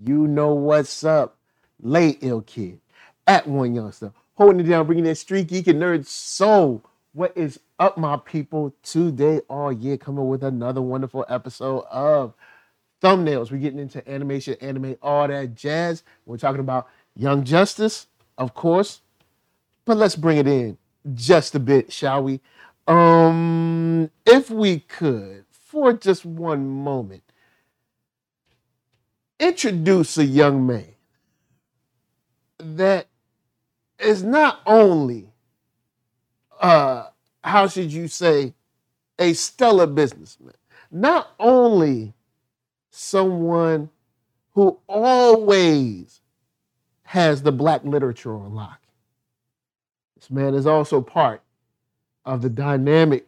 You know what's up. Late ill kid. At one youngster. Holding it down, bringing that street geek and nerd soul. What is up, my people? Today, all year, coming with another wonderful episode of Thumbnails. We're getting into animation, anime, all that jazz. We're talking about Young Justice, of course. But let's bring it in just a bit, shall we? Um, if we could, for just one moment, introduce a young man that is not only uh how should you say a stellar businessman not only someone who always has the black literature on lock. This man is also part of the dynamic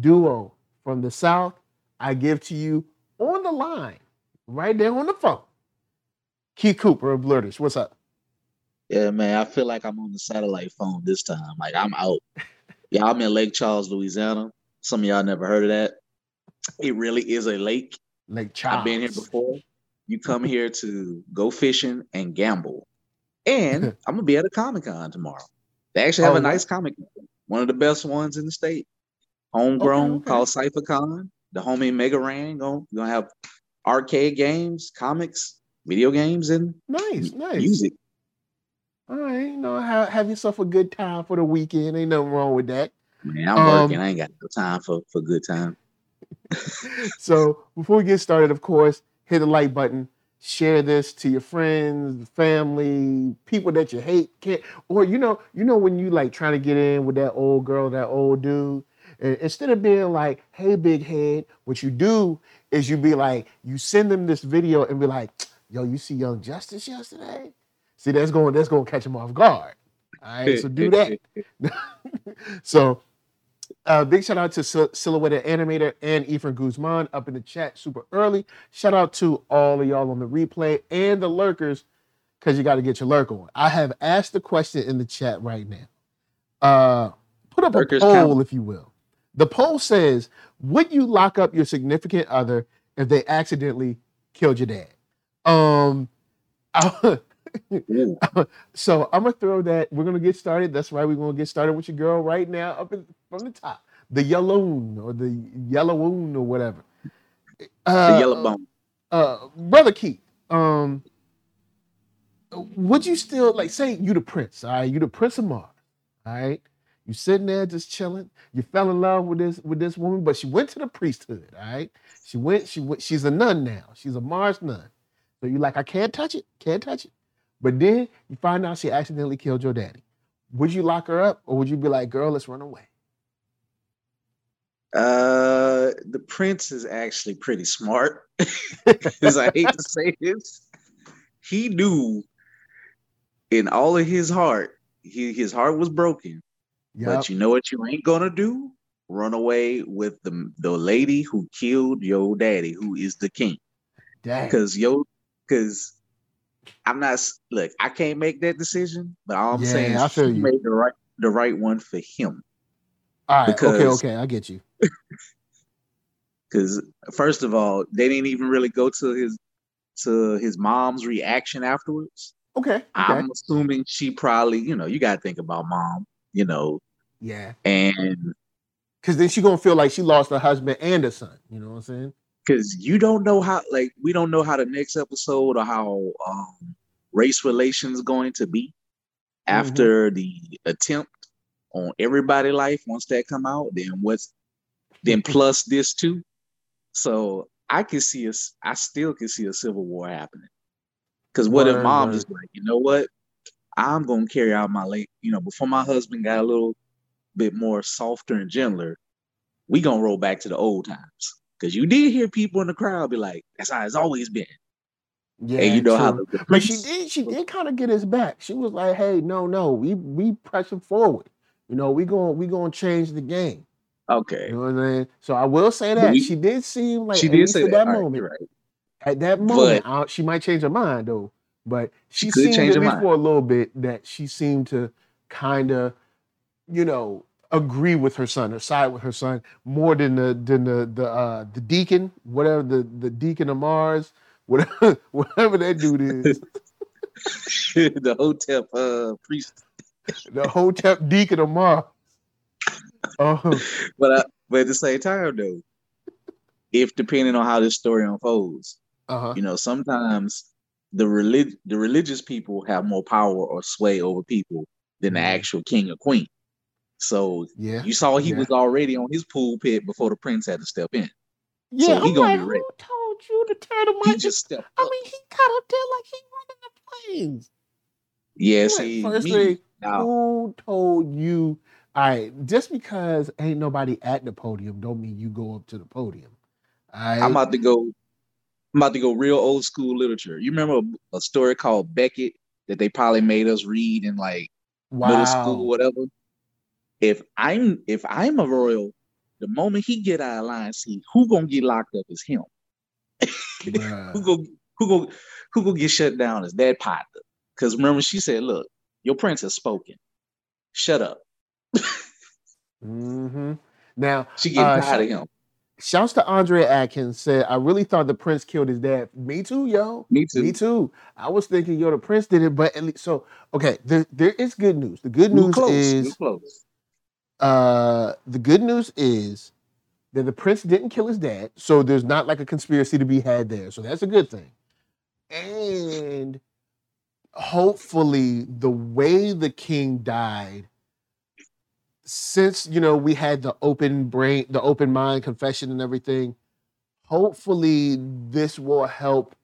duo from the south. I give to you on the line right there on the phone keith cooper of blurtish what's up Yeah, man, I feel like I'm on the satellite phone this time. Like I'm out. Yeah, I'm in Lake Charles, Louisiana. Some of y'all never heard of that. It really is a lake. Lake Charles. I've been here before. You come here to go fishing and gamble. And I'm gonna be at a Comic Con tomorrow. They actually have Oh, a nice comic con, one of the best ones in the state. Homegrown okay. called CypherCon. The homie Mega Ran gonna, gonna have arcade games, comics, video games, and Nice, nice. music. All right, you know, have, have yourself a good time for the weekend. Ain't nothing wrong with that. Man, I'm Um, working. I ain't got no time for for good time. So before we get started, of course, hit the like button, share this to your friends, family, people that you hate, can't, or you know, you know when you like trying to get in with that old girl, that old dude, instead of being like, "Hey, big head," what you do is you be like, you send them this video and be like, "Yo, you see Young Justice yesterday? See, that's going, that's going to catch him off guard." All right, so do that. so uh, big shout out to Sil- Silhouette Animator and Ephraim Guzman up in the chat super early. Shout out to all of y'all on the replay and the lurkers because you got to get your lurk on. I have asked the question in the chat right now. Uh, put up Lurkers a poll, count. if you will. The poll says, "Would you lock up your significant other if they accidentally killed your dad?" Um, I- so I'm gonna throw that. We're gonna get started. That's right. We're gonna get started with your girl right now, up in, from the top, the yellow or the yellowoon or whatever. the Uh, yellow bone. uh, brother Keith, um, would you still like say you the prince? All right, you the prince of Mars. All right, you sitting there just chilling. You fell in love with this with this woman, but she went to the priesthood. All right, she went. She went. She's a nun now. She's a Mars nun. So you're like, I can't touch it. Can't touch it. But then you find out she accidentally killed your daddy. Would you lock her up, or would you be like, girl, let's run away? Uh, the prince is actually pretty smart. Because I hate to say this, he knew in all of his heart, he, his heart was broken. Yep. But you know what you ain't gonna do? Run away with the the lady who killed your daddy, who is the king. Dang. Because yo, because I'm not look, I can't make that decision, but all I'm Yeah, saying I is feel you. made the right the right one for him. All right. Okay. Okay. I get you. Because first of all, they didn't even really go to his to his mom's reaction afterwards. Okay. Okay. I'm assuming she probably, you know, you gotta think about mom, you know, yeah. and Because then she gonna feel like she lost her husband and a son. You know what I'm saying? because you don't know how like we don't know how the next episode or how um race relations going to be after the attempt on everybody life once that come out then what's then plus this too so i can see us i still can see a civil war happening because what if mom word. is like you know what i'm gonna carry out my late you know before my husband got a little bit more softer and gentler we gonna roll back to the old times because you did hear people in the crowd be like that's how it's always been Yeah. and you know how true. the But she did. She did kind of get his back. She was like, "Hey, no, no, we we pressing forward. You know, we going we going to change the game. okay You know what I'm saying? So I will say that we- she did seem like she did say at that, that, moment. you're right At that moment, I- she might change her mind though. But she, She seemed at least mind. for a little bit that she seemed to kind of, you know, agree with her son or side with her son more than the than the the uh, the deacon, whatever the the deacon of Mars, whatever, whatever that dude is, the Hotep uh, priest. the Hotep deacon of Mars. Oh, But uh, but at the same time though, if depending on how this story unfolds, uh-huh. you know, sometimes the relig- the religious people have more power or sway over people than the Mhm. actual king or queen. So Yeah. you saw he Yeah. was already on his pool pit before the prince had to step in. Yeah, he I'm gonna like, be ready. who told you to turn the He mic? just stepped I up. mean, he got up there like he running the planes. Yeah, Right, see, first thing, now, Who told you? All right, just because ain't nobody at the podium, don't mean you go up to the podium. Right? I'm about to go. I'm about to go real old school literature. You remember a, a story called Beckett that they probably made us read in like middle school, wow. whatever. If I'm if I'm a royal, the moment he get out of line, see who gonna get locked up is him. Who go who go who go get shut down is that partner. Because remember, she said, "Look, your prince has spoken. Shut up." hmm Now, She getting Uh, tired of him. Shouts to Andrea Atkins said, I really thought the prince killed his dad. Me too, yo. Me too. Me too. I was thinking, yo, the prince did it, but at least so okay. There, there is good news. The good news is close. uh the good news is that the prince didn't kill his dad so there's not like a conspiracy to be had there so that's a good thing and hopefully the way the king died since you know we had the open brain the open mind confession and everything hopefully this will help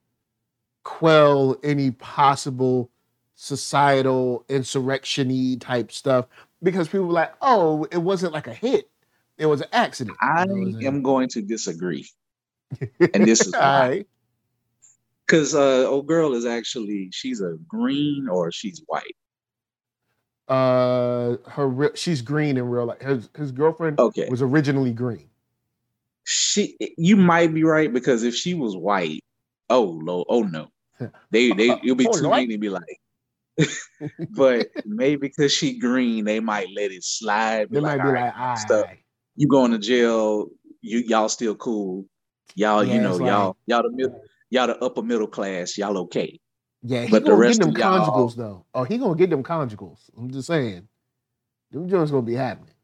quell any possible societal insurrection type stuff because people were like, oh, it wasn't like a hit. It was an accident. I You know what I'm saying? going to disagree, and this is why. Because uh, old girl is actually she's a green or she's white. Uh, her re- she's green in real life. His his girlfriend Okay, was originally green. she you might be right because if she was white, oh no, oh no, they they it'll be Oh, too Lord. many to be like. but maybe because she green, they might let it slide. They might be "All like, right, stuff. you going to jail, you y'all still cool. Y'all, Yeah, you know, y'all, like- y'all the mid, y'all the upper middle class, y'all okay. Yeah, he But gonna rest get them conjugals though. Oh, he gonna get them conjugals. I'm just saying, them joints gonna be happening.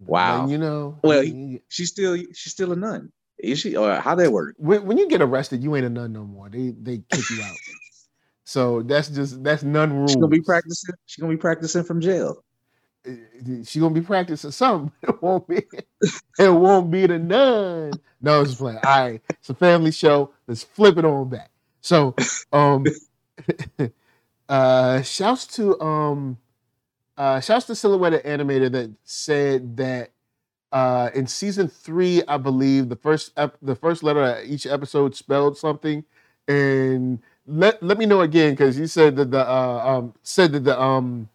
Wow. But, you know, Well, he- She's still she's still a nun. Is she or how that work? when, when you get arrested, you ain't a nun no more. They they kick you out. So that's just that's nun rules. She's gonna be practicing. She's gonna be practicing from jail. She gonna be practicing something. It won't be. It won't be the nun. No, it's just playing. All right, it's a family show. Let's flip it on back. So, um, uh, shouts to um, uh, shouts to Silhouette Animator that said that uh, in season three, I believe the first ep- the first letter of each episode spelled something, and let let me know again because you said that the uh, um, said that the um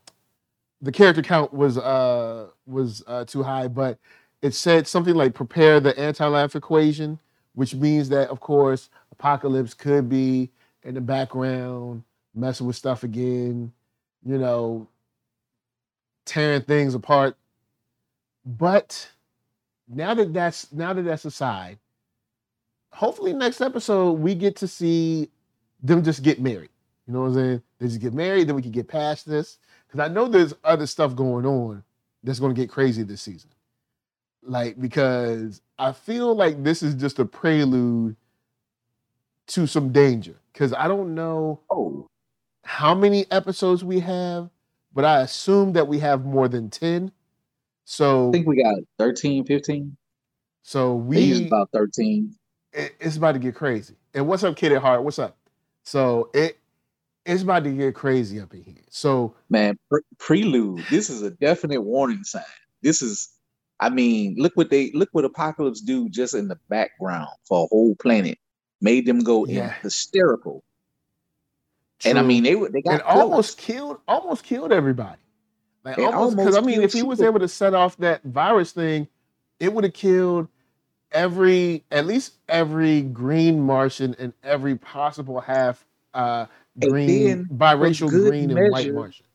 the character count was uh was uh, too high, but it said something like prepare the anti-life equation, which means that of course Apokolips could be in the background messing with stuff again, you know, tearing things apart. But now that that's now that that's aside, hopefully next episode we get to see them just get married. You know what I'm saying? They just get married, then we can get past this. Because I know there's other stuff going on that's going to get crazy this season. Like, because I feel like this is just a prelude to some danger. Because I don't know Oh, how many episodes we have, but I assume that we have more than 10. So, I think we got 13, 15. so We about 13. it- it's about to get crazy. And what's up, Kid at Heart? What's up? So it it's about to get crazy up in here. So Man, pre- prelude. This is a definite warning sign. This is, I mean, look what they look what Apokolips do just in the background for a whole planet. Made them go in Yeah. hysterical. And I mean, they they got almost killed almost killed everybody. Like It almost because I mean, if he was able to set off that virus thing, it would have killed every at least every green Martian and every possible half uh green biracial green and white Martian.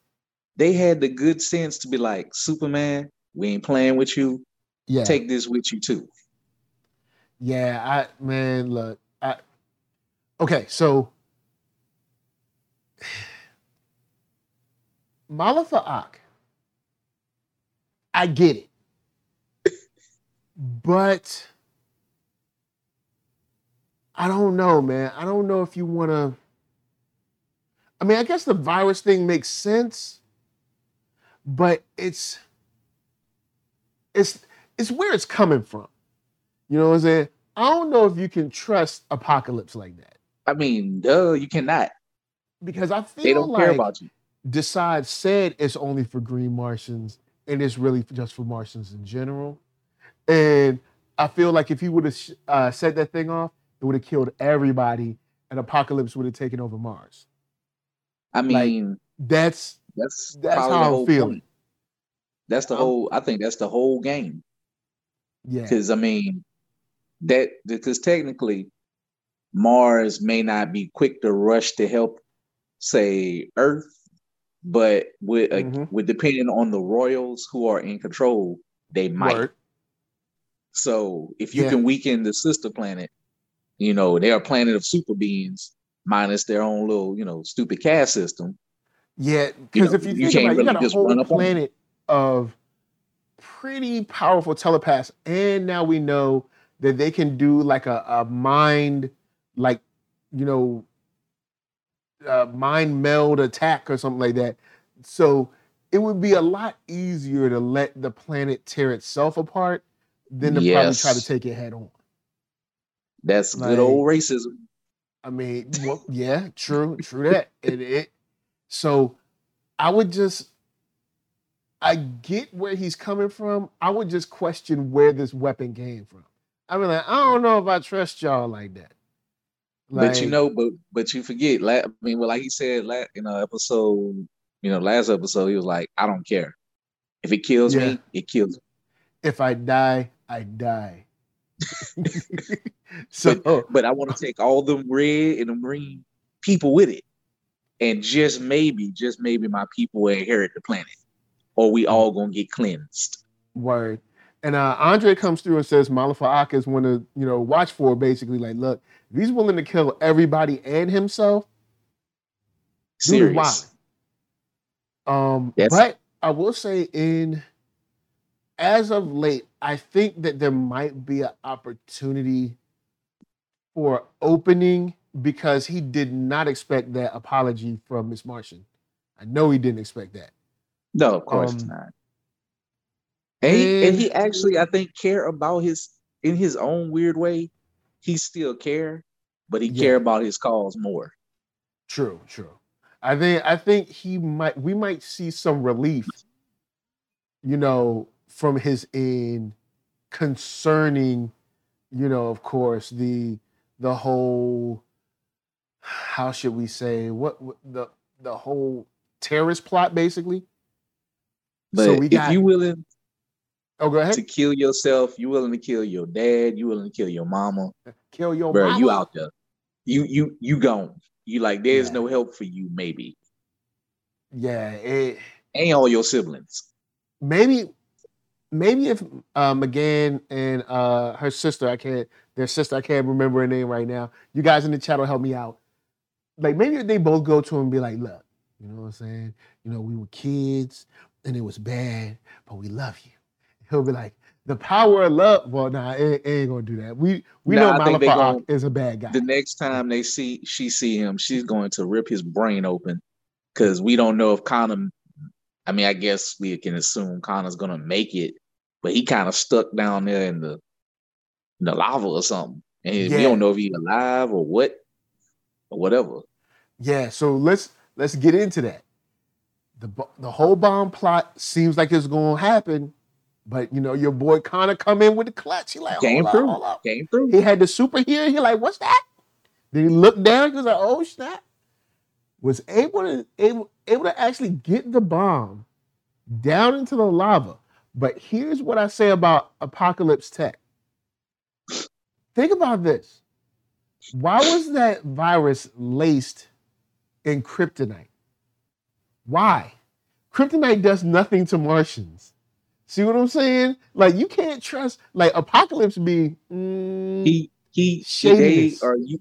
They had the good sense to be like, Superman, we ain't playing with you. Yeah. Take this with you too. Yeah, I man, look, I Okay, so Ma'alefa'ak, I get it. but I don't know, man. I don't know if you want to. I mean, I guess the virus thing makes sense, but it's it's it's where it's coming from. You know what I'm saying? I don't know if you can trust Apokolips like that. I mean, duh, you cannot. Because I feel They don't like care about you. Decide said it's only for green Martians and it's really just for Martians in general. And I feel like if he would have sh- uh, set that thing off, it would have killed everybody and Apokolips would have taken over Mars. I mean, That's that's that's how I'm feeling. point. That's the whole. I think that's the whole game. yeah. Because I mean, that because technically, Mars may not be quick to rush to help, say Earth, but with uh, Mhm. with depending on the royals who are in control, they might. Word. So if you Yeah. can weaken the sister planet, you know they are a planet of super beings minus their own little you know stupid caste system. Yeah, because if you you think can't about it, you really got a whole run up on planet of pretty powerful telepaths, and now we know that they can do like a, a mind, like you know, uh, mind meld attack or something like that. So it would be a lot easier to let the planet tear itself apart than to probably try to take it head on. That's good old racism. I mean, well, yeah, true, true that. And it so I would just I get where he's coming from. I would just question where this weapon came from. I mean, like, I don't know if I trust y'all like that. but you know, but but you forget. I mean, well, like he said, la- in a episode, you know, last episode, he was like, "I don't care. If it kills Yeah. me, it kills me." if I die, I die. so But I want to take all them red and the green people with it, and just maybe, just maybe, my people will inherit the planet, or we mm. all gonna get cleansed. Word. And uh, Andre comes through and says Ma'alefa'ak is one to, you know, watch for basically like, look, if he's willing to kill everybody and himself, Dude is Serious. wild. Um, Yes. but I will say in as of late, I think that there might be an opportunity for opening because he did not expect that apology from Miss Martian. I know he didn't expect that. No, of course Um, not. And he, and he mm-hmm. actually, I think, care about his in his own weird way. He still care, but he Yeah. care about his cause more. True, true. I think I think he might we might see some relief, you know, from his end concerning, you know, of course, the the whole how should we say what, what the the whole terrorist plot basically. But so we if got you willing oh go ahead to kill yourself, you willing to kill your dad, you willing to kill your mama, kill your bro, you out there. You you you gone. You like there's Yeah. no help for you, maybe. Yeah, it, And all your siblings. maybe maybe if uh, M'gann and uh, her sister, I can't their sister, I can't remember her name right now. You guys in the chat will help me out. Like maybe if they both go to him and be like, look, you know what I'm saying? You know, we were kids and it was bad, but we love you. He'll be like, the power of love. Well, nah, it, it ain't gonna do that. We we Nah, know I think they Ma'alefa'ak is a bad guy. The next time they see she see him, she's going to rip his brain open. Cause we don't know if Connor I mean, I guess we can assume Connor's gonna make it, but he kind of stuck down there in the in the lava or something. And we don't know if he's alive or what or whatever. Yeah, so let's let's get into that. The the whole bomb plot seems like it's gonna happen, but you know your boy Connor come in with the clutch. He like hold through. up. Came through. He had the super here. He like what's that? Then he looked down. He was like oh snap. Was able to able able to actually get the bomb down into the lava. But here's what I say about Apokolips Tech. Think about this. Why was that virus laced in kryptonite? Why? Kryptonite does nothing to Martians. See what I'm saying? Like you can't trust. Like Apokolips be. mm, He he they are you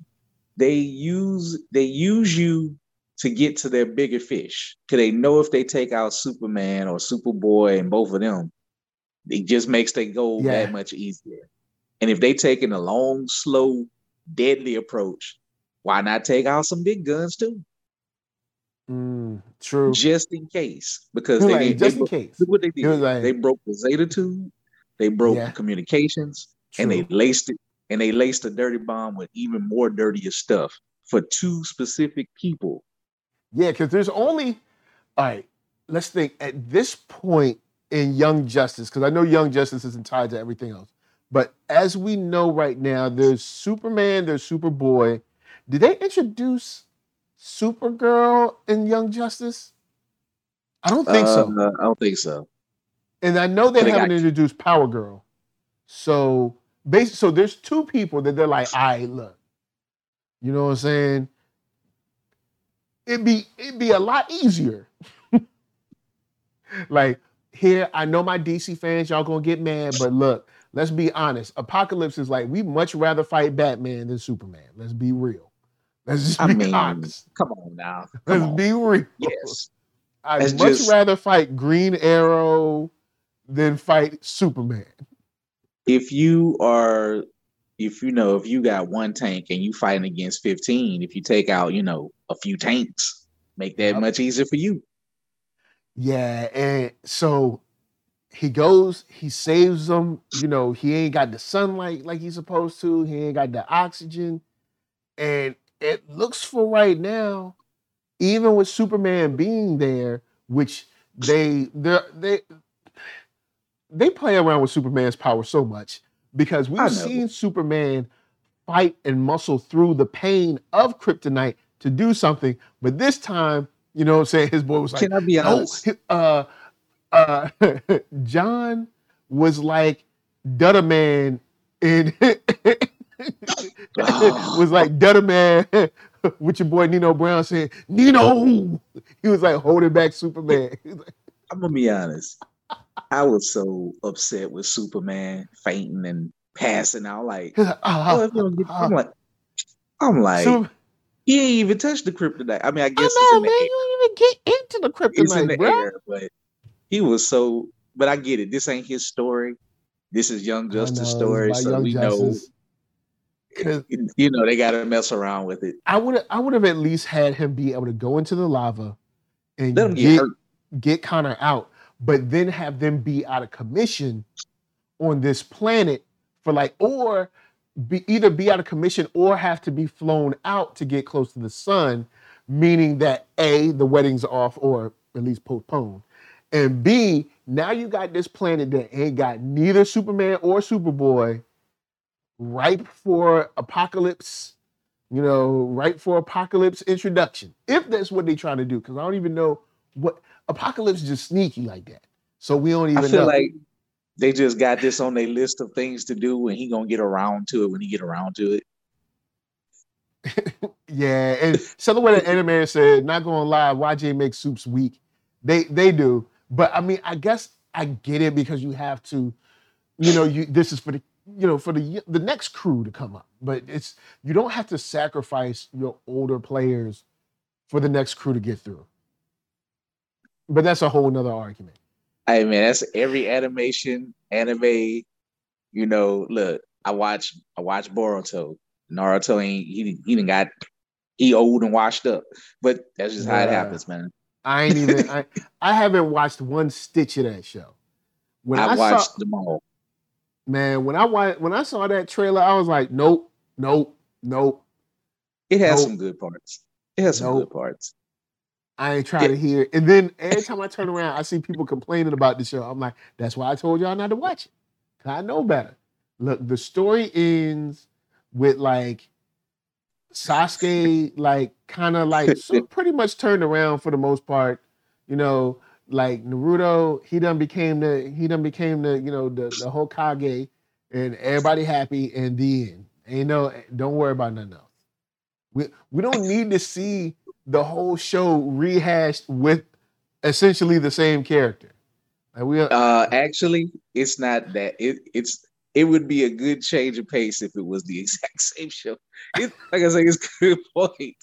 they use they use you to get to their bigger fish. Cause they know if they take out Superman or Superboy and both of them, it just makes their goal Yeah. that much easier. And if they taking a long, slow, deadly approach, why not take out some big guns too? Mm, true. Just in case. Because they, like, they, just they, in case. look what they did. like- they broke the Zeta tube, they broke Yeah. communications, and they laced it, and they laced a dirty bomb with even more dirtier stuff for two specific people. Yeah, because there's only all right. Let's think at this point in Young Justice, because I know Young Justice isn't tied to everything else. But as we know right now, there's Superman, there's Superboy. Did they introduce Supergirl in Young Justice? I don't think so. Uh, I don't think so. And I know they got- haven't introduced Power Girl. So basically, so there's two people that they're like, all right, look. You know what I'm saying? It'd be it'd be a lot easier. like here, I know my DC fans, y'all gonna get mad, but look, let's be honest. Apokolips is like we much rather fight Batman than Superman. Let's be real. Let's just I be mean, honest. come on now. Come Let's on. be real. Yes. I'd Let's much just- rather fight Green Arrow than fight Superman. If you are, if you know, if you got one tank and you fighting against 15, if you take out, you know, a few tanks, make that Yep. much easier for you. Yeah, and so he goes, he saves them. You know, he ain't got the sunlight like he's supposed to. He ain't got the oxygen, and it looks for right now, even with Superman being there, which they they they they play around with Superman's power so much because we've seen Superman fight and muscle through the pain of kryptonite to do something, but this time, you know what I'm saying, his boy was like, Can I be honest? hi- uh, uh, John was like Dutter Man in was like Dutter Man with your boy Nino Brown saying Nino. He was like holding back Superman. He was like, I'm gonna be honest. I was so upset with Superman fainting and passing out. Like, he was like, ah, oh, if you I'm like, I'm like, Super- he ain't even touched the kryptonite. I mean, I guess I it's know, in the man. air. You don't even get into the It's in the kryptonite, bro. air, but he was so. But I get it. This ain't his story. This is Young I Justice know, story, so Young we Justice. 'Cause. You know, they got to mess around with it. I would I would have at least had him be able to go into the lava and get get get Connor out, but then have them be out of commission on this planet for like, or be either be out of commission or have to be flown out to get close to the sun, meaning that A, the wedding's off or at least postponed. And B, now you got this planet that ain't got neither Superman or Superboy, ripe for Apokolips, you know, ripe for Apokolips introduction. If that's what they're trying to do, because I don't even know what Apokolips is just sneaky like that. So we don't even I feel know. like they just got this on their list of things to do, and he gonna get around to it when he get around to it. Yeah, and so the way the anime said, not gonna lie, YJ makes Supes weak. They they do, but I mean, I guess I get it because you have to, you know, you this is for the you know for the the next crew to come up, but it's you don't have to sacrifice your older players for the next crew to get through. But that's a whole nother argument. I mean, that's every animation, anime. You know, look, I watch, I watch Boruto. Naruto ain't he? He done got he old and washed up, but that's just how it happens, man. I ain't even I, I haven't watched one stitch of that show. When I, I watched saw them all. Man, when I when I saw that trailer, I was like, nope, nope, nope. It has Nope. some good parts. It has some Nope. good parts. I ain't trying to hear. And then every time I turn around, I see people complaining about the show. I'm like, that's why I told y'all not to watch it. I know better. Look, the story ends with like Sasuke, like kind of like so pretty much turned around for the most part. You know, like Naruto, he done became the he done became the you know the the Hokage, and everybody happy. And the end. Ain't no, don't worry about nothing else. We we don't need to see the whole show rehashed with essentially the same character. Like we Uh, actually, it's not that. It it's it would be a good change of pace if it was the exact same show. It, like I say, it's good point.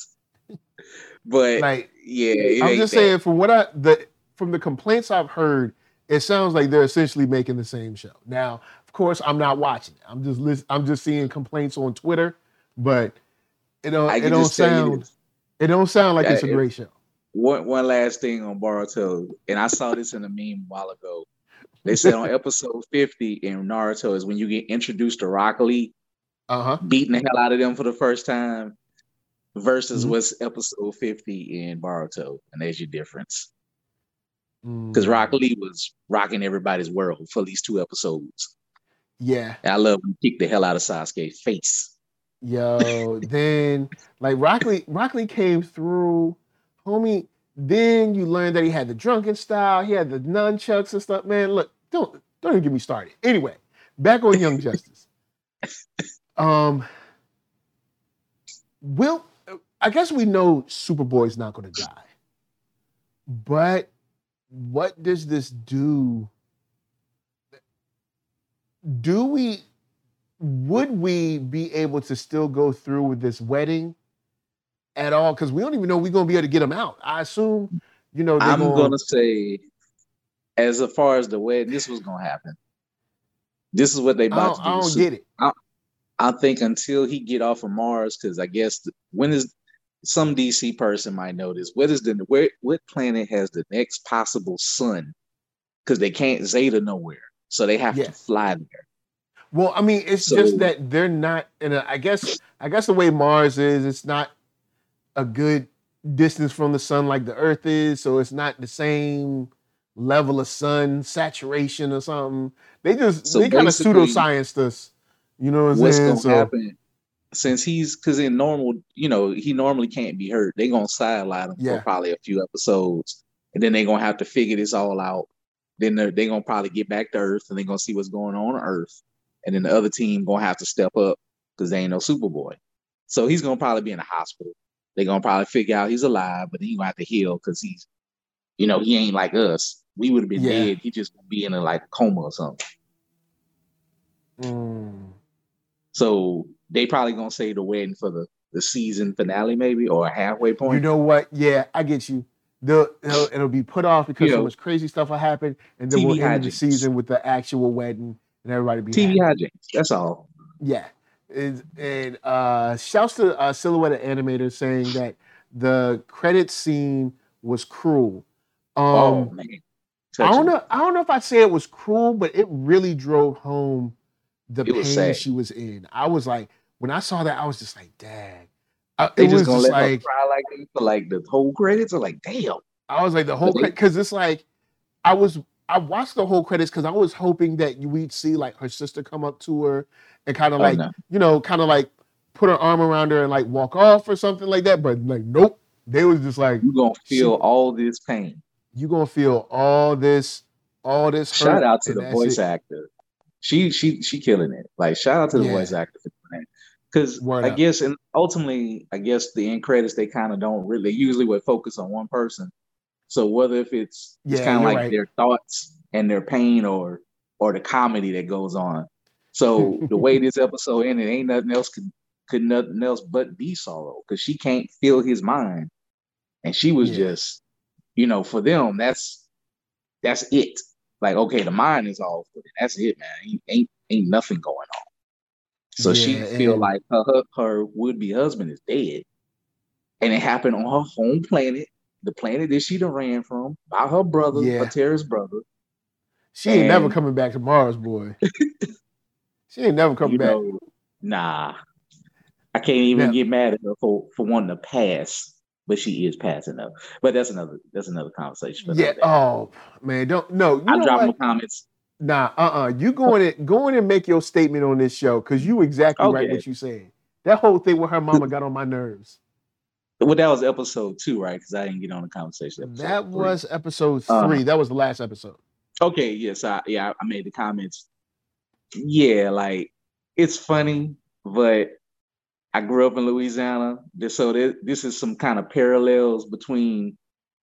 But Like yeah, I'm just saying, from what I the from the complaints I've heard, it sounds like they're essentially making the same show. Now, of course, I'm not watching it. I'm just list, I'm just seeing complaints on Twitter, but it don't it don't just tell you sound it don't sound like it's a great show. One one last thing on Boruto, and I saw this in a meme a while ago. They said on episode 50 in Naruto is when you get introduced to Rock Lee, Uh huh. beating the hell out of them for the first time, versus Mhm. what's episode 50 in Boruto. And there's your difference. Mm. Because Rock Lee was rocking everybody's world for these two episodes. Yeah. And I love when he kicked the hell out of Sasuke's face. Yo, then like Rock Lee, Rockley came through, homie. Then you learned that he had the drunken style, he had the nunchucks and stuff. Man, look, don't don't even get me started. Anyway, back on Young Justice. Um, will I guess we know Superboy's not going to die, but what does this do? Do we would we be able to still go through with this wedding at all? Because we don't even know we're gonna be able to get him out. I assume, you know, they're I'm gonna, gonna say, as far as the wedding, this was gonna happen. This is what they I about don't, I do. don't So- get it. I think until he get off of Mars, because I guess the, when is some DC person might notice. What is the where what planet has the next possible sun? Because they can't Zeta nowhere, so they have to fly there. Well, I mean, it's So- just that they're not in a. I guess, I guess the way Mars is, it's not a good distance from the sun like the Earth is, so it's not the same level of sun saturation or something. They just So they kind of pseudoscience us. You know what I'm What's saying? gonna So happen? Since he's because in normal, you know, he normally can't be hurt. They're gonna sideline him Yeah. for probably a few episodes, and then they're gonna have to figure this all out. Then they're they gonna probably get back to Earth and they're gonna see what's going on on Earth, and then the other team gonna have to step up because they ain't no Superboy. So he's gonna probably be in the hospital. They're gonna probably figure out he's alive, but then he gonna have to heal because he's, you know, he ain't like us. We would have been Yeah. dead. He just gonna be in a like coma or something. mm, So they probably gonna say the wedding for the the season finale, maybe or a halfway point. you know what? Yeah, I get you. They'll, it'll, it'll be put off because You so know, much crazy stuff will happen, and then TV we'll end the season with the actual wedding, and everybody be TV happy. hijinks. That's all. Yeah. Is and uh shouts to uh, Silhouette Animator saying that the credit scene was cruel. Um oh man, I don't know I don't know if I'd say it was cruel, but it really drove home the It pain she was in. I was like, when I saw that, I was just like, dang. I, They it was just gonna just let like cry like that for like the whole credits. Or like, damn. I was like the whole because it's like I was I watched the whole credits because I was hoping that we'd see like her sister come up to her and kind of Oh like no. you know kind of like put her arm around her and like walk off or something like that. But like nope, they was just like "You're gonna feel all this pain. You're gonna feel all this all this Shout out to the voice it. actor. She she she killing it. Like shout out to the Yeah, voice actor for. Because I up. guess and ultimately, I guess the end credits they kind of don't really. Usually would focus on one person. So whether if it's it's kind of like right. their thoughts and their pain, or or the comedy that goes on. So the way this episode ended, ain't nothing else could could nothing else but be sorrow because she can't feel his mind, and she was yeah, just, you know, for them that's that's it. Like okay, the mind is off, but that's it, man. Ain't ain't, ain't nothing going on. So she feel and like her her, her would be husband is dead, and it happened on her home planet, the planet that she done ran from by her brother, her terrorist brother, She ain't never coming back to Mars, boy. She ain't never coming back. know, nah, I can't even Now, get mad at her for for wanting to pass, but she is passing up. But that's another that's another conversation for yeah. Oh man, don't no. You drop what? comments. Nah, uh, uh You go in and go in and make your statement on this show because you exactly right what you said. That whole thing with her mama got on my nerves. Well, that was episode two, right? Because I didn't get on the conversation. That three. was episode Uh, three. That was the last episode. Okay, yes, I yeah, I made the comments. Yeah, like it's funny, but I grew up in Louisiana, so this, this is some kind of parallels between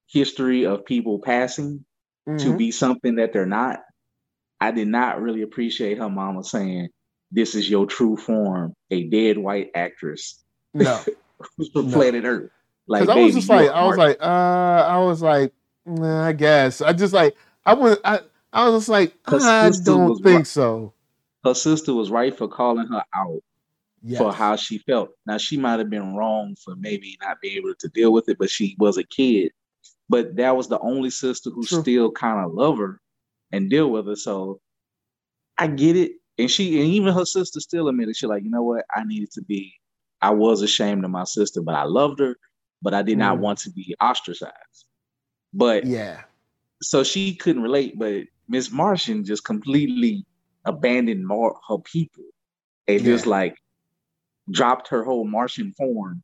history of people passing to hmm be something that they're not. I did not really appreciate her mama saying, this is your true form, a dead white actress. No. Who's from no. planet Earth. Like I was just like, I was like, uh, I was like, nah, I guess. I just like, I was, I, I was just like, I don't think right. so. Her sister was right for calling her out yes. for how she felt. Now she might have been wrong for maybe not being able to deal with it, but she was a kid. But that was the only sister who True. still kind of love her and deal with her. So I get it. And she and even her sister still admitted she like, you know what? I needed to be, I was ashamed of my sister, but I loved her, but I did mm. not want to be ostracized. But yeah. So she couldn't relate, but Miss Martian just completely abandoned more her people and yeah. just like dropped her whole Martian form.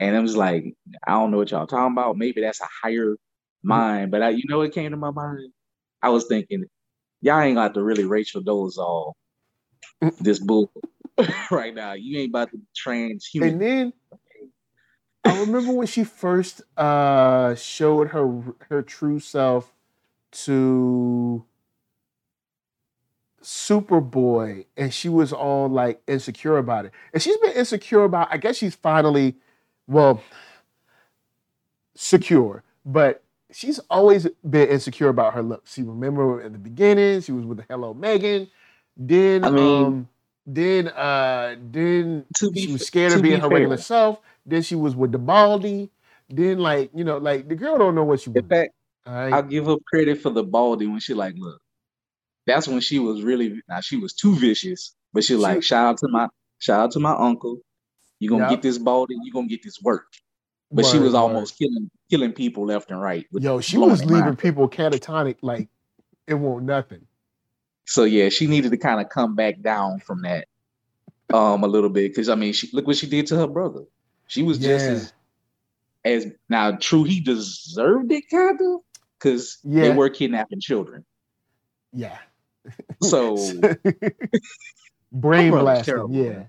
And it was like, I don't know what y'all talking about. Maybe that's a higher mind. But I, you know, it came to my mind. I was thinking, y'all ain't got to really Rachel Dolezal this bull right now. You ain't about to transhuman. And then I remember when she first uh showed her her true self to Superboy, and she was all like insecure about it. And she's been insecure about, I guess she's finally, well, secure, but she's always been insecure about her looks. She remember at the beginning, she was with the Hello Megan. Then, I mean, um, then, uh, then be, she was scared of being be her fair. regular self. Then she was with the Baldy. Then, like, you know, like the girl don't know what she. In fact, right? I'll give her credit for the Baldy when she like, look, that's when she was really now she was too vicious, but she, she like shout out to my shout out to my uncle. You're gonna yep. get this baldy, you're gonna get this work. But word, she was almost word. killing killing people left and right. Yo, she was leaving mind. people catatonic like it won't nothing. So yeah, she needed to kind of come back down from that um a little bit because I mean, she look what she did to her brother. She was just as as now true. He deserved it, kind of, because yeah. they were kidnapping children. Yeah, so brain blasting, yeah.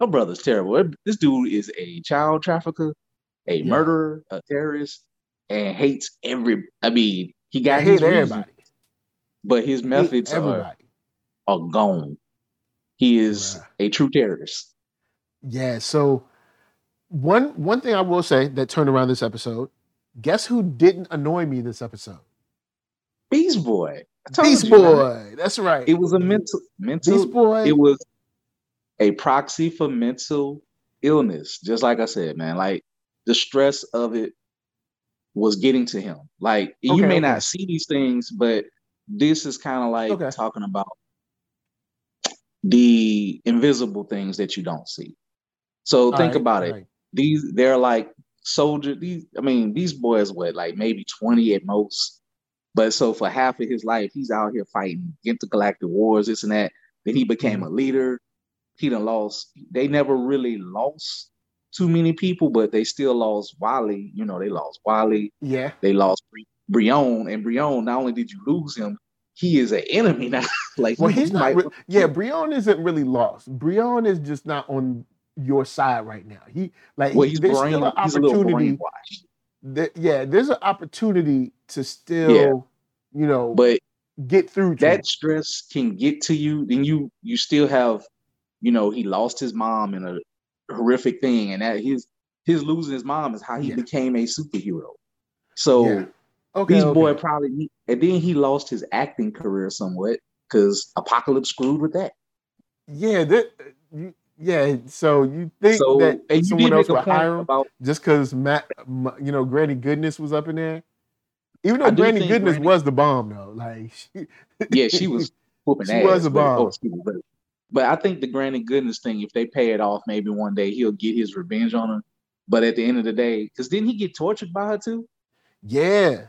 Her brother's terrible. This dude is a child trafficker, a yeah. murderer, a terrorist, and hates every. I mean, he got his everybody, but his methods are, are gone. He is a true terrorist. Yeah. So one one thing I will say that turned around this episode. Guess who didn't annoy me this episode? Beast Boy. Beast Boy. Man. That's right. It was a mental mental Beast Boy. It was a proxy for mental illness. Just like I said, man. Like the stress of it was getting to him. Like okay, you may okay. not see these things, but this is kind of like okay. talking about the invisible things that you don't see. So all think right, about it. Right. These they're like soldier. These I mean these boys what like maybe twenty at most but so for half of his life, he's out here fighting intergalactic wars, this and that. Then he became mm-hmm. a leader. He done lost. They never really lost too many people, but they still lost Wally. You know, they lost Wally. Yeah. They lost Brion, and Brion. Not only did you lose him, he is an enemy now. like, well, he's not. Re- yeah, Brion isn't really lost. Brion is just not on your side right now. He like well, he's there's brain, still an opportunity. That, yeah, there's an opportunity to still, yeah. you know, but get through that stress can get to you. Then you you still have, you know, he lost his mom in a horrific thing, and that his his losing his mom is how he yeah. became a superhero. So yeah. okay, okay. Boy probably, and then he lost his acting career somewhat because Apokolips screwed with that. Yeah, that, yeah. So you think so, that someone else would hire him about, just because Matt, you know, Granny Goodness was up in there? Even though Granny Goodness Granny, was the bomb though, like she, yeah, she was whooping she ass. was a oh, bomb. But, oh, but, I think the Granny Goodness thing, if they pay it off, maybe one day he'll get his revenge on her. But at the end of the day, because didn't he get tortured by her too? Yeah.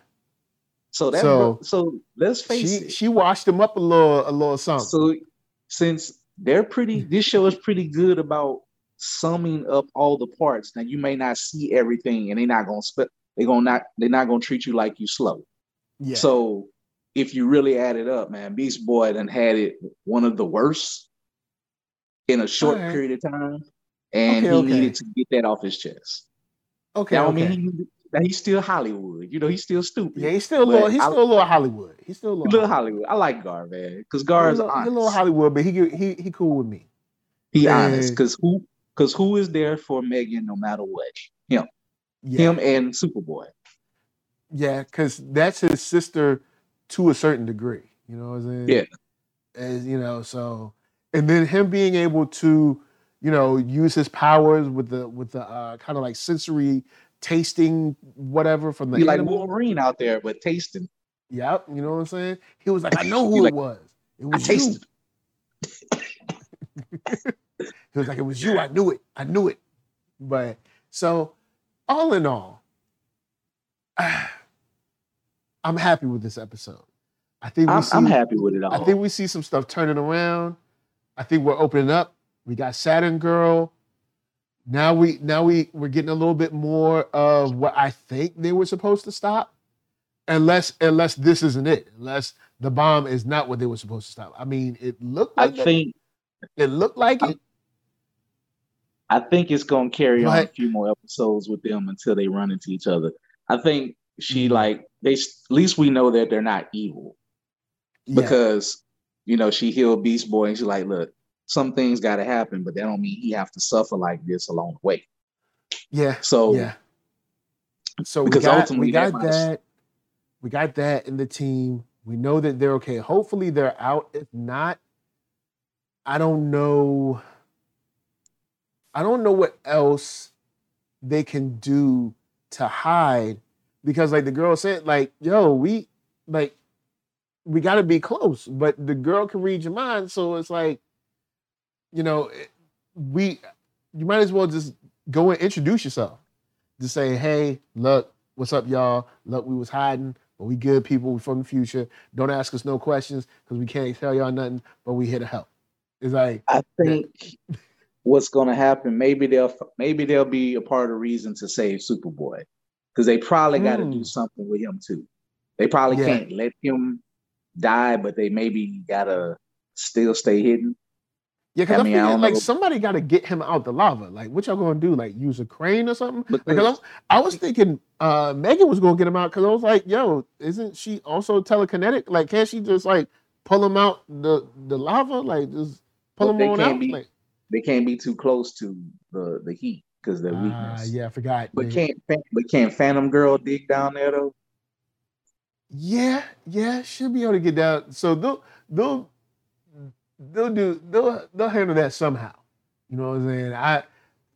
So that so, so let's face she, it. She washed him up a little a little something. So since they're pretty, this show is pretty good about summing up all the parts. Now you may not see everything, and they're not gonna split they're gonna not they're not gonna treat you like you slow. Yeah. So if you really add it up, man, Beast Boy done had it one of the worst in a short right. period of time, and okay, he okay. needed to get that off his chest. Okay. Now, okay. I mean, he, he's still Hollywood. You know, he's still stupid. Yeah, he's still a little. He's I- still a little Hollywood. He's still a little. little Hollywood. I like Gar, man, because Gar's a little, he's a little Hollywood, but he he he cool with me. He honest, because who because who is there for Megan no matter what? Him, Yeah, him, and Superboy. yeah, because that's his sister to a certain degree. You know what I'm saying? Yeah. As you know, so and then him being able to, you know, use his powers with the with the uh, kind of like sensory tasting whatever from the like. Wolverine out there, but tasting. Yep, you know what I'm saying? He was like, I know who like, it was. It I was you. tasted. He was like, it was you. I knew it. I knew it. But so, all in all, I'm happy with this episode. I think we I'm, see, I'm happy with it all. I think we see some stuff turning around. I think we're opening up. We got Saturn Girl. Now we now we we're getting a little bit more of what I think they were supposed to stop. Unless unless this isn't it. Unless the bomb is not what they were supposed to stop. I mean, it looked like it. think it looked like it. I think it's gonna carry on a few more episodes with them until they run into each other. I think she Mhm. like they at least we know that they're not evil Yeah. because you know she healed Beast Boy and she's like, look, some things got to happen, but that don't mean he have to suffer like this along the way. Yeah, So yeah. So we because got, ultimately we got might- that. We got that in the team. We know that they're okay. Hopefully they're out. If not, I don't know. I don't know what else they can do to hide because like the girl said, like, yo, we like we gotta be close, but the girl can read your mind. So it's like, you know, we you might as well just go and introduce yourself. Just say, hey, look, what's up, y'all? Look, we was hiding, but we good people. We from the future. Don't ask us no questions because we can't tell y'all nothing, but we here to help. It's like, I think what's gonna happen, maybe they'll maybe they'll be a part of the reason to save Superboy. Because they probably gotta do Mm. something with him too. They probably Yeah. can't let him die, but they maybe gotta still stay hidden. yeah, because I mean, I like know. somebody got to get him out the lava. Like, what y'all gonna do? Like, use a crane or something? Because Because I was thinking uh M'gann was gonna get him out because I was like, yo, isn't she also telekinetic? Like, can't she just like pull him out the the lava? Like, just pull him they on can't out? be- like, they can't be too close to the the heat because their ah, weakness. yeah, I forgot. But can't but can't Phantom Girl dig down there though? Yeah, yeah, should be able to get down. So they'll they'll they'll do they'll they'll handle that somehow. You know what I'm saying? I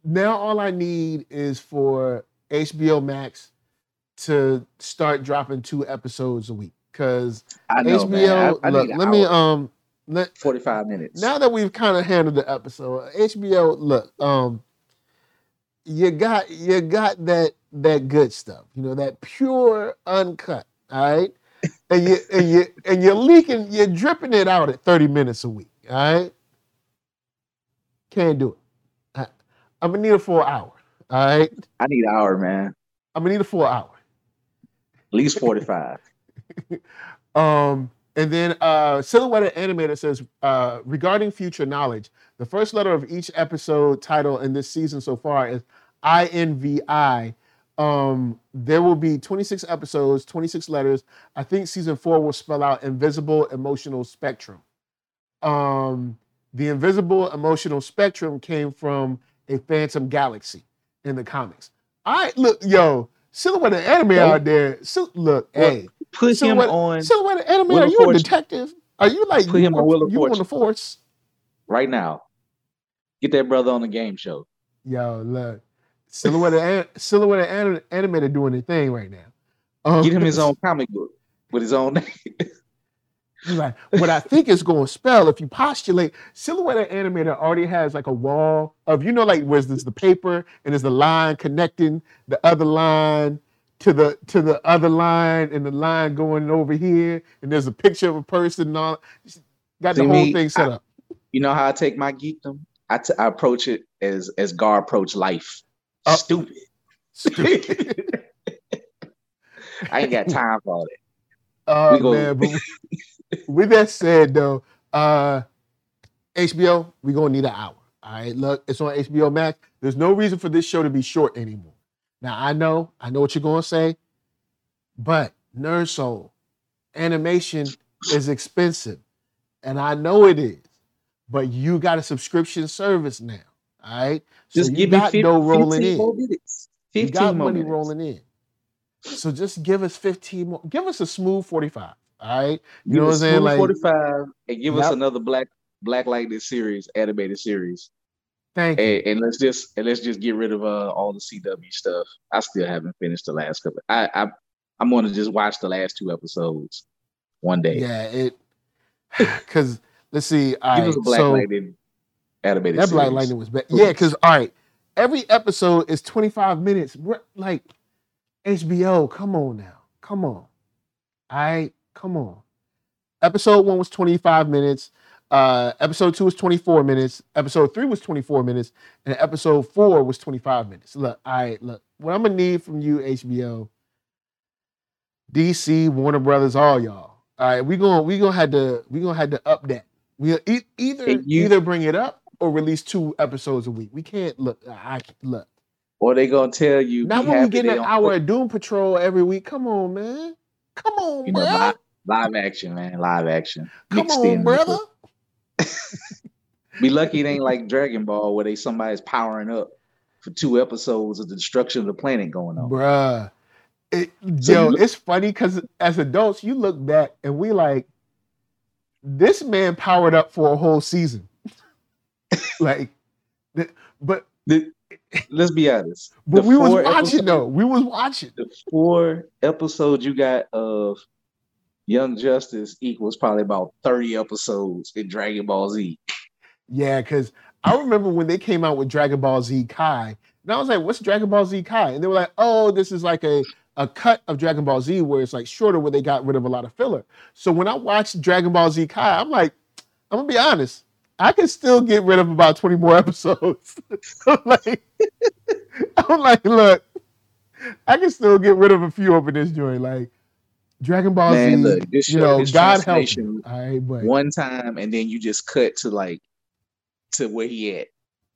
now all I need is for HBO Max to start dropping two episodes a week. Cause I know, HBO, man. I, I look, let me um let 45 minutes. now that we've kind of handled the episode, HBO, look, um, you got you got that that good stuff, you know, that pure uncut, all right, and you and you and you're leaking, you're dripping it out at thirty minutes a week, all right. Can't do it. I'm gonna need a full hour, all right. I need an hour, man. I'm gonna need a full hour. At least 45. Um, and then uh, Silhouette Animator says uh, regarding future knowledge, the first letter of each episode title in this season so far is INVI. Um, there will be 26 episodes, 26 letters. I think season four will spell out invisible emotional spectrum. Um, the invisible emotional spectrum came from a Phantom Galaxy in the comics. I look, yo, Silhouette Anime Yo. out there. So, look, Well, hey, Put him on Silhouette Anime, Wheel are of you a detective? Are you like Put you, him on Wheel of you on the force? right now. Get that brother on the game show. Yo, look, Silhouette An- Silhouette An- Animator doing their thing right now. Um, Get him his own comic book with his own name. Like, what I think is going to spell if you postulate Silhouette Animator already has like a wall of you know like where's this the paper and there's the line connecting the other line to the to the other line and the line going over here and there's a picture of a person and all got the whole me, thing set I- up. You know how I take my geekdom? I, t- I approach it as as Gar approach life. Oh. Stupid. Stupid. I ain't got time for all that. Oh We go- man, but with- with that said though, uh HBO, we're gonna need an hour. All right, look, it's on HBO Max. There's no reason for this show to be short anymore. Now I know, I know what you're gonna say, but Nerd Soul animation is expensive, and I know it is. But you got a subscription service now, all right? So Just you give me got 50, dough rolling 15 in. more minutes. You 15 got more money minutes. rolling in. So just give us 15 more. Give us a smooth 45. All right. You Give know what I'm saying? Like, 45 and give us another Black Black Lightning series, animated series. thank you. And, and let's just and let's just get rid of uh, all the CW stuff. I still haven't finished the last couple. I, I I'm gonna just watch the last two episodes one day. Yeah, it because let's see. Give right, us a Black so Lightning animated that Black series. Lightning was bad. Yeah, because all right, every episode is 25 minutes. Bro, Like HBO, come on now. Come on. All right, come on. Episode one was 25 minutes. Uh, episode two was 24 minutes. Episode three was 24 minutes, and episode four was 25 minutes. Look, all right, look. What I'm gonna need from you, HBO, DC, Warner Brothers, all y'all. All right, we gonna we gonna have to we gonna have to up that. We e- either you- either bring it up or release two episodes a week. We can't look. I look. Or they gonna tell you Not when we get an hour of Doom Patrol every week. Come on, man. Come on, you know, live, live action, man, live action. Come mixed on, in brother. Be lucky it ain't like Dragon Ball where they somebody's powering up for two episodes of the destruction of the planet going on. Bruh. It, So yo, look- it's funny because as adults, you look back and we like, this man powered up for a whole season. like, but The- let's be honest. but we was watching episodes- though. We was watching. The four episodes you got of Young Justice equals probably about 30 episodes in Dragon Ball Z. Yeah, because I remember when they came out with Dragon Ball Z Kai, and I was like, "What's Dragon Ball Z Kai?" And they were like, "Oh, this is like a a cut of Dragon Ball Z where it's like shorter, where they got rid of a lot of filler." So when I watched Dragon Ball Z Kai, I'm like, I'm gonna be honest, I can still get rid of about 20 more episodes. I'm like, I'm like, look, I can still get rid of a few over this joint, like Dragon Ball Man, Z. look, this you show, know, this God help me. right, but one time and then you just cut to like to where he at.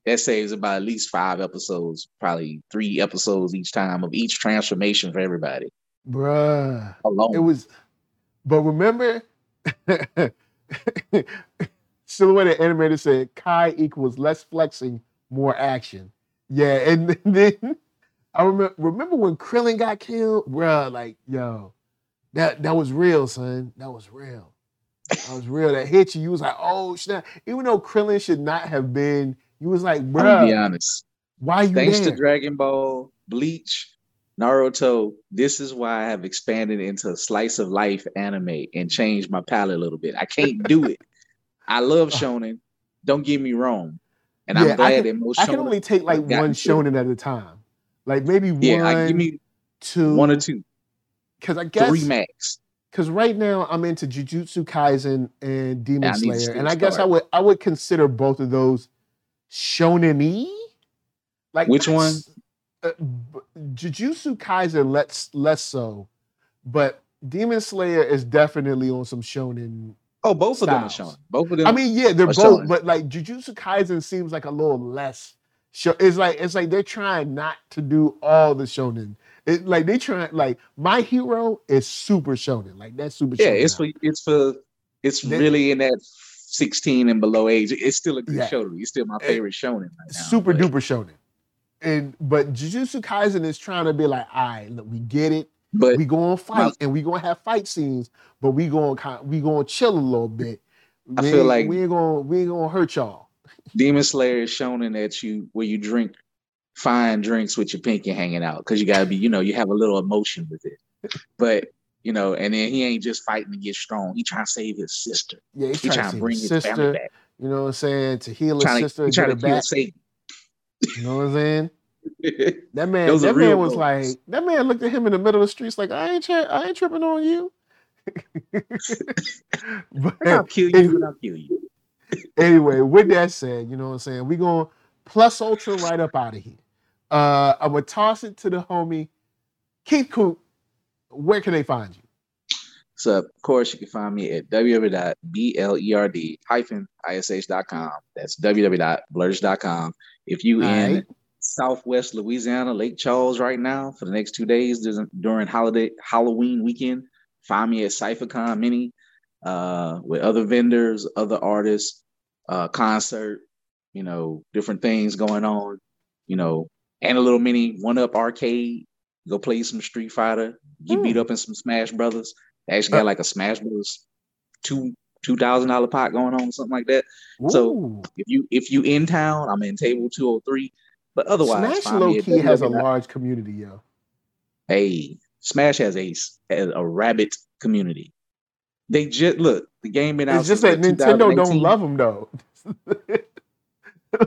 That saves about at least five episodes, probably three episodes each time of each transformation for everybody bruh. alone. It was, but remember, Silhouette Animator said Kai equals less flexing, more action. Yeah, and then I remember remember when Krillin got killed, bruh. Like, yo, that that was real, son. That was real. That was real. That hit you. You was like, oh snap. Even though Krillin should not have been, you was like, gonna be bruh, honest. why you Thanks there? to Dragon Ball, Bleach, Naruto, this is why I have expanded into slice of life anime and changed my palette a little bit. I can't do it. I love shonen. Don't get me wrong. And Yeah, I I'm glad can- that most I can only take like one to- shonen at a time. Like maybe Yeah, one, I give me two, one or two, Because I guess three max. because right now I'm into Jujutsu Kaisen and Demon Yeah, I to Slayer, and I guess I would I would consider both of those shonen-y. Like Which one? Uh, Jujutsu Kaisen less less so, but Demon Slayer is definitely on some shonen. Oh, both of them are Styles. shonen. Both of them. I mean, yeah, they're both, but like Jujutsu Kaisen seems like a little less. Show, it's like it's like they're trying not to do all the shonen. It like they trying like my hero is super shonen, like that's super. yeah, shonen it's now. for it's for it's They- really in that 16 and below age. It's still a good Yeah. shonen. It's still my It- favorite shonen right now. super but- duper shonen. And but Jujutsu Kaisen is trying to be like, all right, look, we get it. But we gonna fight my- and we gonna have fight scenes, but we gonna we gonna chill a little bit. I We feel like- we ain't gonna we ain't gonna hurt y'all. Demon Slayer is shonen that you where you drink fine drinks with your pinky hanging out because you gotta be, you know, you have a little emotion with it. But you know, and then he ain't just fighting to get strong. He trying to save his sister. Yeah, he's He trying, trying to to save bring his his family sister. back. You know what I'm saying? To heal his Trying sister, get trying to back. Satan. You know what I'm saying? That man, Those are that man was moments. like, that man looked at him in the middle of the streets like, I ain't, tri- I ain't tripping on you. but I'll kill you and I'll kill you. anyway, with that said, you know what I'm saying? we going plus ultra right up out of here. Uh, I'm going to toss it to the homie Keith Coop. Where can they find you? So of course you can find me at www.blerd-ish.com. That's www.blurge.com. If you All in right. Southwest Louisiana, Lake Charles, right now for the next two days during holiday Halloween weekend. Find me at CypherCon Mini uh, with other vendors, other artists, uh, concert, you know, different things going on, you know, and a little mini one up arcade. Go play some Street Fighter, get beat hmm. up in some Smash Brothers. They actually got uh, like a Smash Brothers two two thousand dollar pot going on, something like that. Ooh. So if you if you in town, I'm in table two hundred oh three. But otherwise, Smash low key has a large community, yo. Hey, Smash has a has a rabbit community. They just look the game been out. It's just that Nintendo don't love them though.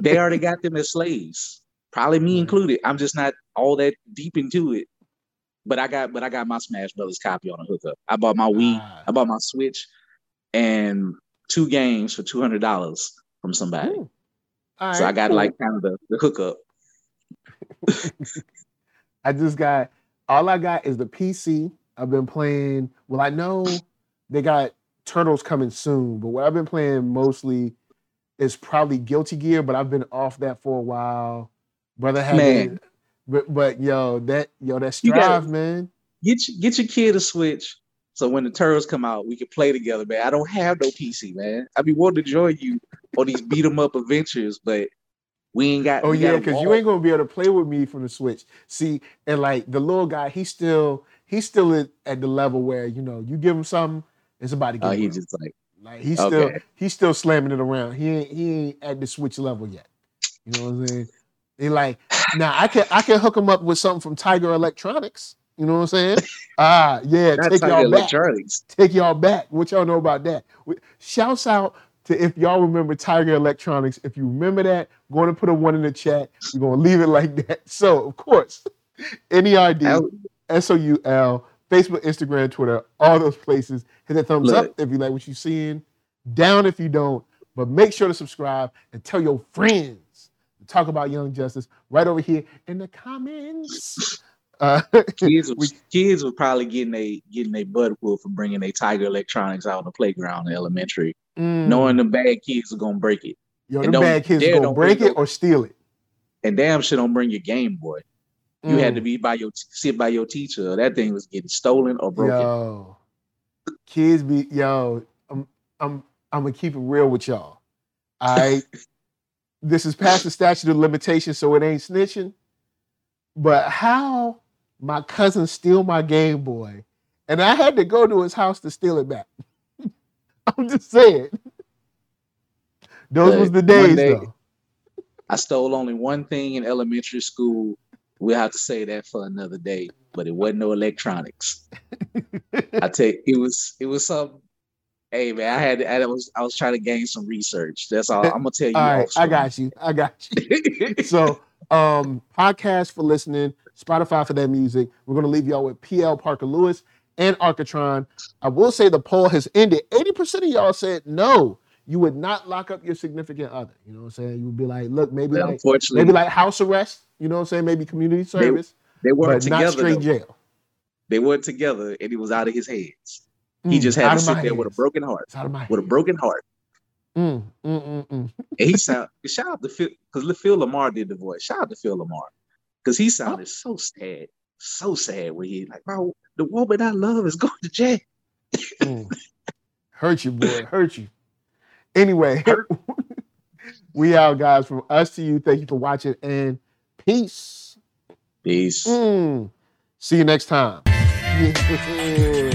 they already got them as slaves, probably me included. I'm just not all that deep into it. But I got, but I got my Smash Brothers copy on a hookup. I bought my Wii, ah. I bought my Switch, and two games for two hundred dollars from somebody. so I got cool. like kind of the, the hookup. I just got all I got is the PC. I've been playing. Well, I know they got Turtles coming soon, but what I've been playing mostly is probably Guilty Gear, but I've been off that for a while. Brother had man. but, but yo, that yo, that strive, man. Get get your kid a switch. So when the turtles come out, we can play together, man. I don't have no PC, man. I'd be wanting to join you on these beat 'em up adventures, but we ain't got. Oh yeah, because you ain't gonna be able to play with me from the Switch. See, and like the little guy, he's still he's still at, at the level where you know you give him something, it's about to get. Oh, he's just like like he's okay. still he's still slamming it around. He ain't he ain't at the Switch level yet. You know what I'm saying? They like now I can I can hook him up with something from Tiger Electronics. You know what I'm saying? Ah, yeah, take y'all back. Take y'all back. What y'all know about that? Shouts out to if y'all remember Tiger Electronics. If you remember that, going to put a one in the chat. We're gonna leave it like that. So of course, any NERD, S O U L, Facebook, Instagram, Twitter, all those places. Hit that thumbs Look. up if you like what you're seeing. Down if you don't. But make sure to subscribe and tell your friends to talk about Young Justice right over here in the comments. Uh, kids, we, kids were probably getting a getting a butt whoop for bringing a Tiger Electronics out on the playground in elementary, mm. knowing the bad kids are gonna break it. Yo, the bad kids are gonna break it or steal it. And damn shit don't bring your Game Boy. You mm. had to mm. be by your sit by your teacher. That thing was getting stolen or broken. Yo, kids be yo. I'm I'm I'm gonna keep it real with y'all. All right, this is past the statute of limitations, so it ain't snitching. But how my cousin steal my Game Boy, and I had to go to his house to steal it back. I'm just saying. Those was the days, day, though. I stole only one thing in elementary school. We'll have to say that for another day. But it wasn't no electronics. I tell you, it was it was some. Hey man, I had I was I was trying to gain some research. That's all I'm gonna tell you. all right, I got you. I got you. so um, podcast for listening, Spotify for that music. We're going to leave y'all with PL Parker Lewis and Architron. I will say the poll has ended. 80% of y'all said no, you would not lock up your significant other. You know what I'm saying? You would be like, look, maybe like maybe like house arrest, you know what I'm saying? Maybe community service. They, they weren't together. Not straight though. jail. They weren't together and it was out of his hands. Mm, he just had to sit there hands. with a broken heart. With a broken heart. Mm, mm, mm, mm. and he sound shout out to Phil because Phil LaMarr did the voice. Shout out to Phil LaMarr because he sounded so sad, so sad when he like, bro, the woman I love is going to jail. mm. Hurt you, boy, hurt you. Anyway, we out, guys. From us to you, thank you for watching and peace. Peace. Mm. See you next time.